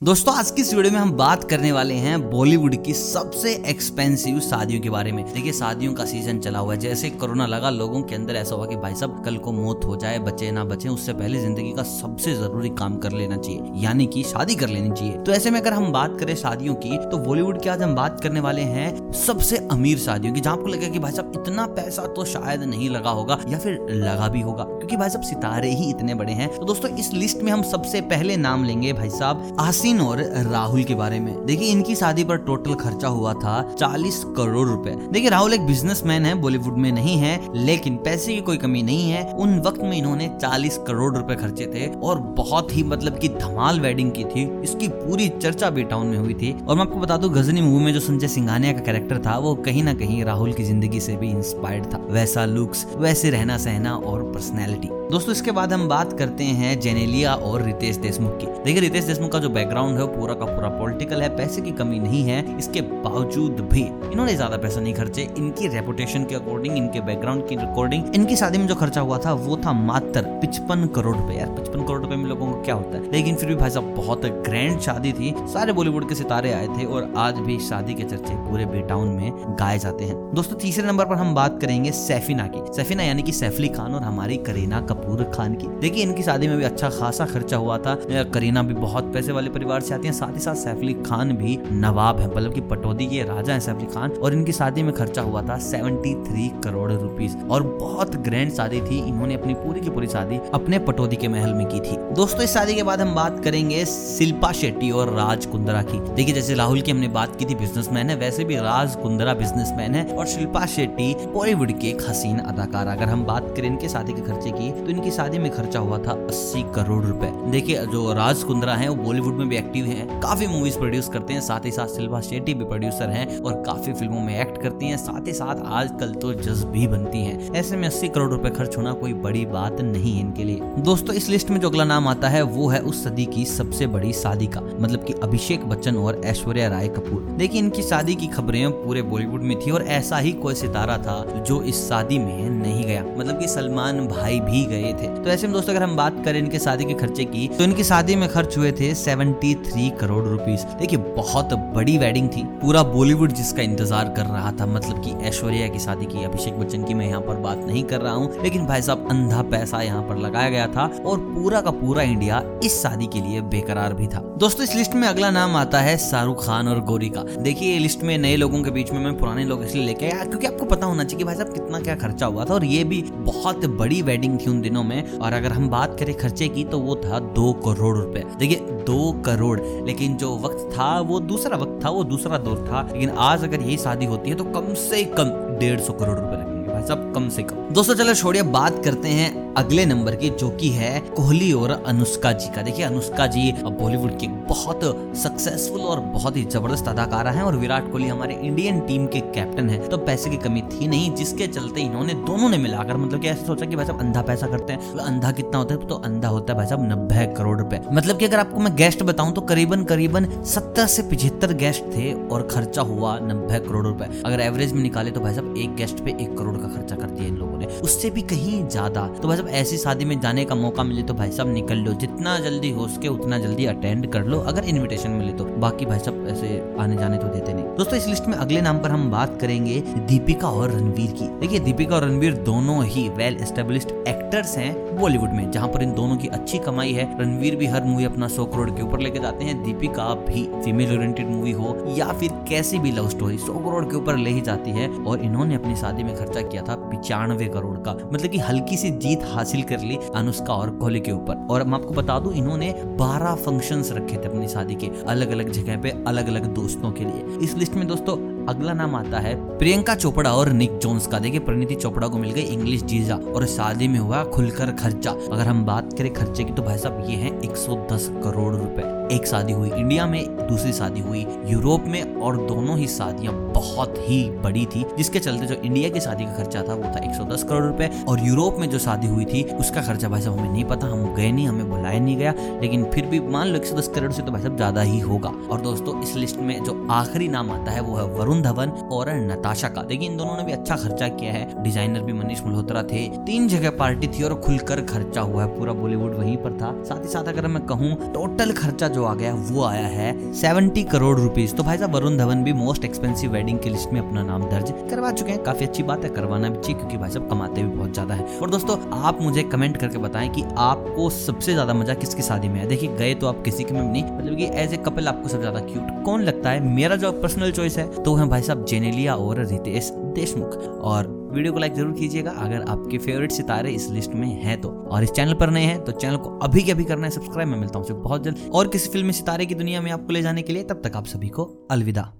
दोस्तों, आज की इस वीडियो में हम बात करने वाले हैं बॉलीवुड की सबसे एक्सपेंसिव शादियों के बारे में। देखिए, शादियों का सीज़न चला हुआ है। जैसे कोरोना लगा, लोगों के अंदर ऐसा हुआ कि भाई साहब, कल को मौत हो जाए, बचे ना बचे, उससे पहले ज़िंदगी का सबसे ज़रूरी काम कर लेना चाहिए, यानी कि शादी कर लेनी चाहिए। तो ऐसे में अगर हम बात करें शादियों की तो बॉलीवुड की आज हम बात करने वाले हैं सबसे अमीर शादियों की, जहाँ आपको लगेगा कि भाई साहब, इतना पैसा तो शायद नहीं लगा होगा, या फिर लगा भी होगा, क्योंकि भाई साहब, सितारे ही इतने बड़े हैं। तो दोस्तों, इस लिस्ट में हम सबसे पहले नाम लेंगे भाई साहब आसिन सचिन और राहुल के बारे में। देखिए, इनकी शादी पर टोटल खर्चा हुआ था 40 करोड़ रुपए। देखिए, राहुल एक बिजनेसमैन है बॉलीवुड में नहीं है, लेकिन पैसे की कोई कमी नहीं है। उन वक्त में इन्होंने 40 करोड़ रुपए खर्चे थे और बहुत ही मतलब की धमाल वेडिंग की थी। इसकी पूरी चर्चा भी टाउन में हुई थी। और मैं आपको बता दू, गजनी मूवी में जो संजय सिंघानिया का कैरेक्टर था, वो कहीं ना कहीं राहुल की ज़िंदगी से भी इंस्पायर्ड था। वैसा लुक्स वैसे रहना सहना और पर्सनैलिटी दोस्तों, इसके बाद हम बात करते हैं जेनेलिया और रितेश देशमुख की। देखिए, रितेश देशमुख का जो बैकग्राउंड है पूरा का पूरा पॉलिटिकल है, पैसे की कमी नहीं है, इसके बावजूद भी इन्होंने ज़्यादा पैसा नहीं खर्चे। इनकी रेपुटेशन के अकॉर्डिंग इनके बैकग्राउंड की अकॉर्डिंग इनकी शादी में जो खर्चा हुआ था, वो था मात्र पिचपन करोड़ रुपए। यार, पचपन करोड़ रुपए में लोगों को क्या होता है? लेकिन फिर भी भाई साहब, बहुत ग्रैंड शादी थी। सारे बॉलीवुड के सितारे आए थे और आज भी शादी के चर्चे पूरे बेटाउन में गाए जाते हैं। दोस्तों, तीसरे नंबर पर हम बात करेंगे सैफिना की। सैफिना यानी कि सैफली खान और हमारी करीना कपूर। कपूर खान की। देखिए, इनकी शादी में भी अच्छा खासा खर्चा हुआ था। करीना भी बहुत पैसे वाले परिवार से आती है, साथ ही साथ सैफ अली खान भी नवाब है मतलब की पटौदी के राजा है सैफ अली खान, और इनकी शादी में खर्चा हुआ था सेवेंटी थ्री करोड़ रुपीज़ और बहुत ग्रैंड शादी थी, इन्होंने अपनी पूरी की पूरी शादी अपने पटौदी के महल में की थी। दोस्तों, इस शादी के बाद हम बात करेंगे शिल्पा शेट्टी और राज कुंद्रा की। देखिए, जैसे राहुल की हमने बात की थी बिजनेसमैन है, वैसे भी राज कुंद्रा बिजनेसमैन है, और शिल्पा शेट्टी बॉलीवुड की एक हसीन अदाकार अगर हम बात करें इनके शादी के खर्चे की तो इनकी शादी में खर्चा हुआ था 80 करोड़ रुपए। देखिए, जो राज कुंद्रा है, वो बॉलीवुड में भी एक्टिव है। काफ़ी मूवीज़ प्रोड्यूस करते हैं, साथ ही साथ शिल्पा शेट्टी भी प्रोड्यूसर है और काफ़ी फ़िल्मों में एक्ट करती है। साथ ही साथ आजकल तो जज भी बनती है। ऐसे में अस्सी करोड़ रुपए खर्च होना कोई बड़ी बात नहीं है इनके लिए। दोस्तों, इस लिस्ट में जो अगला नाम आता है, वो है उस सदी की सबसे बड़ी शादी का मतलब की अभिषेक बच्चन और ऐश्वर्या राय कपूर। देखिए, इनकी शादी की खबरें पूरे बॉलीवुड में थी और ऐसा ही कोई सितारा था जो इस शादी में नहीं गया। मतलब की सलमान भाई भी गए। थे। तो ऐसे में दोस्तों, अगर हम बात करें इनके शादी के खर्चे की तो इनकी शादी में खर्च हुए थे 73 करोड़ रुपीस। देखिए, बहुत बड़ी वेडिंग थी। पूरा बॉलीवुड जिसका इंतज़ार कर रहा था मतलब कि ऐश्वर्या की शादी की, अभिषेक बच्चन की मैं यहाँ पर बात नहीं कर रहा हूँ। लेकिन भाई साहब, अंधा पैसा यहाँ पर लगाया गया था और पूरा का पूरा इंडिया इस शादी के लिए बेकरार भी था। दोस्तों, इस लिस्ट में अगला नाम आता है शाहरुख खान और गौरी का। देखिए लिस्ट में नए लोगों के बीच में मैं पुराने लोग इसलिए लेके आया क्योंकि आपको पता होना चाहिए कि भाई साहब कितना क्या खर्चा हुआ था और ये भी बहुत बड़ी वेडिंग थी उन दिनों में, और अगर हम बात करें खर्चे की तो वो था दो करोड़ रुपए। देखिए, दो करोड़, लेकिन जो वक्त था, वो दूसरा वक्त था, वो दूसरा दौर था। लेकिन आज अगर यही शादी होती है तो कम से कम डेढ़ सौ करोड़ रुपए लगेंगे भाई साहब, कम से कम। दोस्तों, चलो छोड़िए, बात करते हैं अगले नंबर की, जो की है कोहली और अनुष्का जी का। देखिए, अनुष्का जी बॉलीवुड की बहुत सक्सेसफुल और बहुत ही ज़बरदस्त अदाकारा हैं और विराट कोहली हमारे इंडियन टीम के कैप्टन है। तो पैसे की कमी थी नहीं, जिसके चलते इन्होंने दोनों ने मिलाकर मतलब कि ऐसे सोचा कि भाई साहब, अंधा पैसा करते हैं। तो अंधा कितना होता है? तो अंधा होता है भाई साहब, नब्बे करोड़ रुपए। मतलब की अगर आपको मैं गेस्ट बताऊँ तो करीबन करीबन सत्तर से पिछहत्तर गेस्ट थे और खर्चा हुआ नब्बे करोड़ रुपए। अगर एवरेज में निकाले तो भाई साहब, एक गेस्ट पे एक करोड़ का खर्चा कर दिया इन लोगों ने। उससे भी कहीं ज़्यादा। तो भाई साहब ऐसी शादी में जाने का मौका मिले तो भाई साहब निकल लो। जितना जल्दी हो सके उतना जल्दी अटेंड कर लो। अगर इन्विटेशन मिले तो। बाकी भाई साहब ऐसे आने जाने तो देते नहीं। दोस्तों, इस लिस्ट में अगले नाम पर हम बात करेंगे दीपिका और रणवीर की। देखिए, दीपिका और रणवीर दोनों ही वेल एस्टेब्लिश्ड एक्टर्स हैं बॉलीवुड में, जहाँ पर इन दोनों की अच्छी कमाई है। रणवीर भी हर मूवी अपना सौ करोड़ के ऊपर लेके जाते हैं। दीपिका भी फीमेल ओरिएंटेड मूवी हो, या फिर कैसी भी लव स्टोरी सौ करोड़ के ऊपर ले ही जाती है। और इन्होंने अपनी शादी में खर्चा किया था पिचानवे करोड़ का। मतलब की हल्की सी जीत हासिल कर ली अनुष्का और कोहली के ऊपर। और मैं आपको बता दूँ, इन्होंने 12 फ़ंक्शंस रखे थे अपनी शादी के अलग अलग जगह पे अलग अलग दोस्तों के लिए। इस लिस्ट में दोस्तों, अगला नाम आता है प्रियंका चोपड़ा और निक जोन्स का। देखिए, परिणीति चोपड़ा को मिल गई इंग्लिश जीजा और शादी में हुआ खुलकर खर्चा। अगर हम बात करें खर्चे की तो भाई साहब, ये है 110 करोड़ रुपए। एक शादी हुई। इंडिया में दूसरी शादी हुई। यूरोप में और दोनों ही शादियाँ बहुत ही बड़ी थी, जिसके चलते जो इंडिया की शादी का खर्चा था वो था 110 करोड़ रुपए। और यूरोप में जो शादी हुई थी, उसका खर्चा भाई साहब हमें नहीं पता, हम गए नहीं, हमें बुलाया नहीं गया। लेकिन फिर भी मान लो एक करोड़ से तो भाई साहब ज़्यादा ही होगा। और दोस्तों, इस लिस्ट में जो आखिरी नाम आता है वो है वरुण वरुण धवन और नताशा का। देखिए, इन दोनों ने भी अच्छा खर्चा किया है। डिज़ाइनर भी मनीष मल्होत्रा थे, तीन जगह पार्टी थी और खुलकर खर्चा हुआ है। पूरा बॉलीवुड वहीं पर था। साथ ही साथ अगर मैं कहूँ, टोटल खर्चा जो आ गया वो आया है सेवेंटी करोड़ रुपीज़ तो भाई साहब, वरुण धवन भी मोस्ट एक्सपेंसिव वेडिंग की लिस्ट में अपना नाम दर्ज करवा चुके हैं। काफ़ी अच्छी बात है, करवाना भी चाहिए, क्योंकि भाई साहब, कमाते भी बहुत ज़्यादा है। और दोस्तों, आप मुझे कमेंट करके बताएँ कि आपको सबसे ज़्यादा मज़ा किसकी शादी में है? देखिए, गए तो आप किसी के में नहीं मतलब कि एज ए कपल आपको सबसे ज़्यादा क्यूट कौन लगता है? मेरा जो पर्सनल चॉइस है तो है भाई साहब, जेनेलिया और रितेश देशमुख। और वीडियो को लाइक ज़रूर कीजिएगा। अगर आपके फेवरेट सितारे इस लिस्ट में है तो। और इस चैनल पर नए हैं तो चैनल को अभी के अभी करना है सब्सक्राइब मैं मिलता हूँ बहुत जल्द। और किसी फ़िल्म में सितारे की दुनिया में आपको ले जाने के लिए, तब तक आप सभी को अलविदा।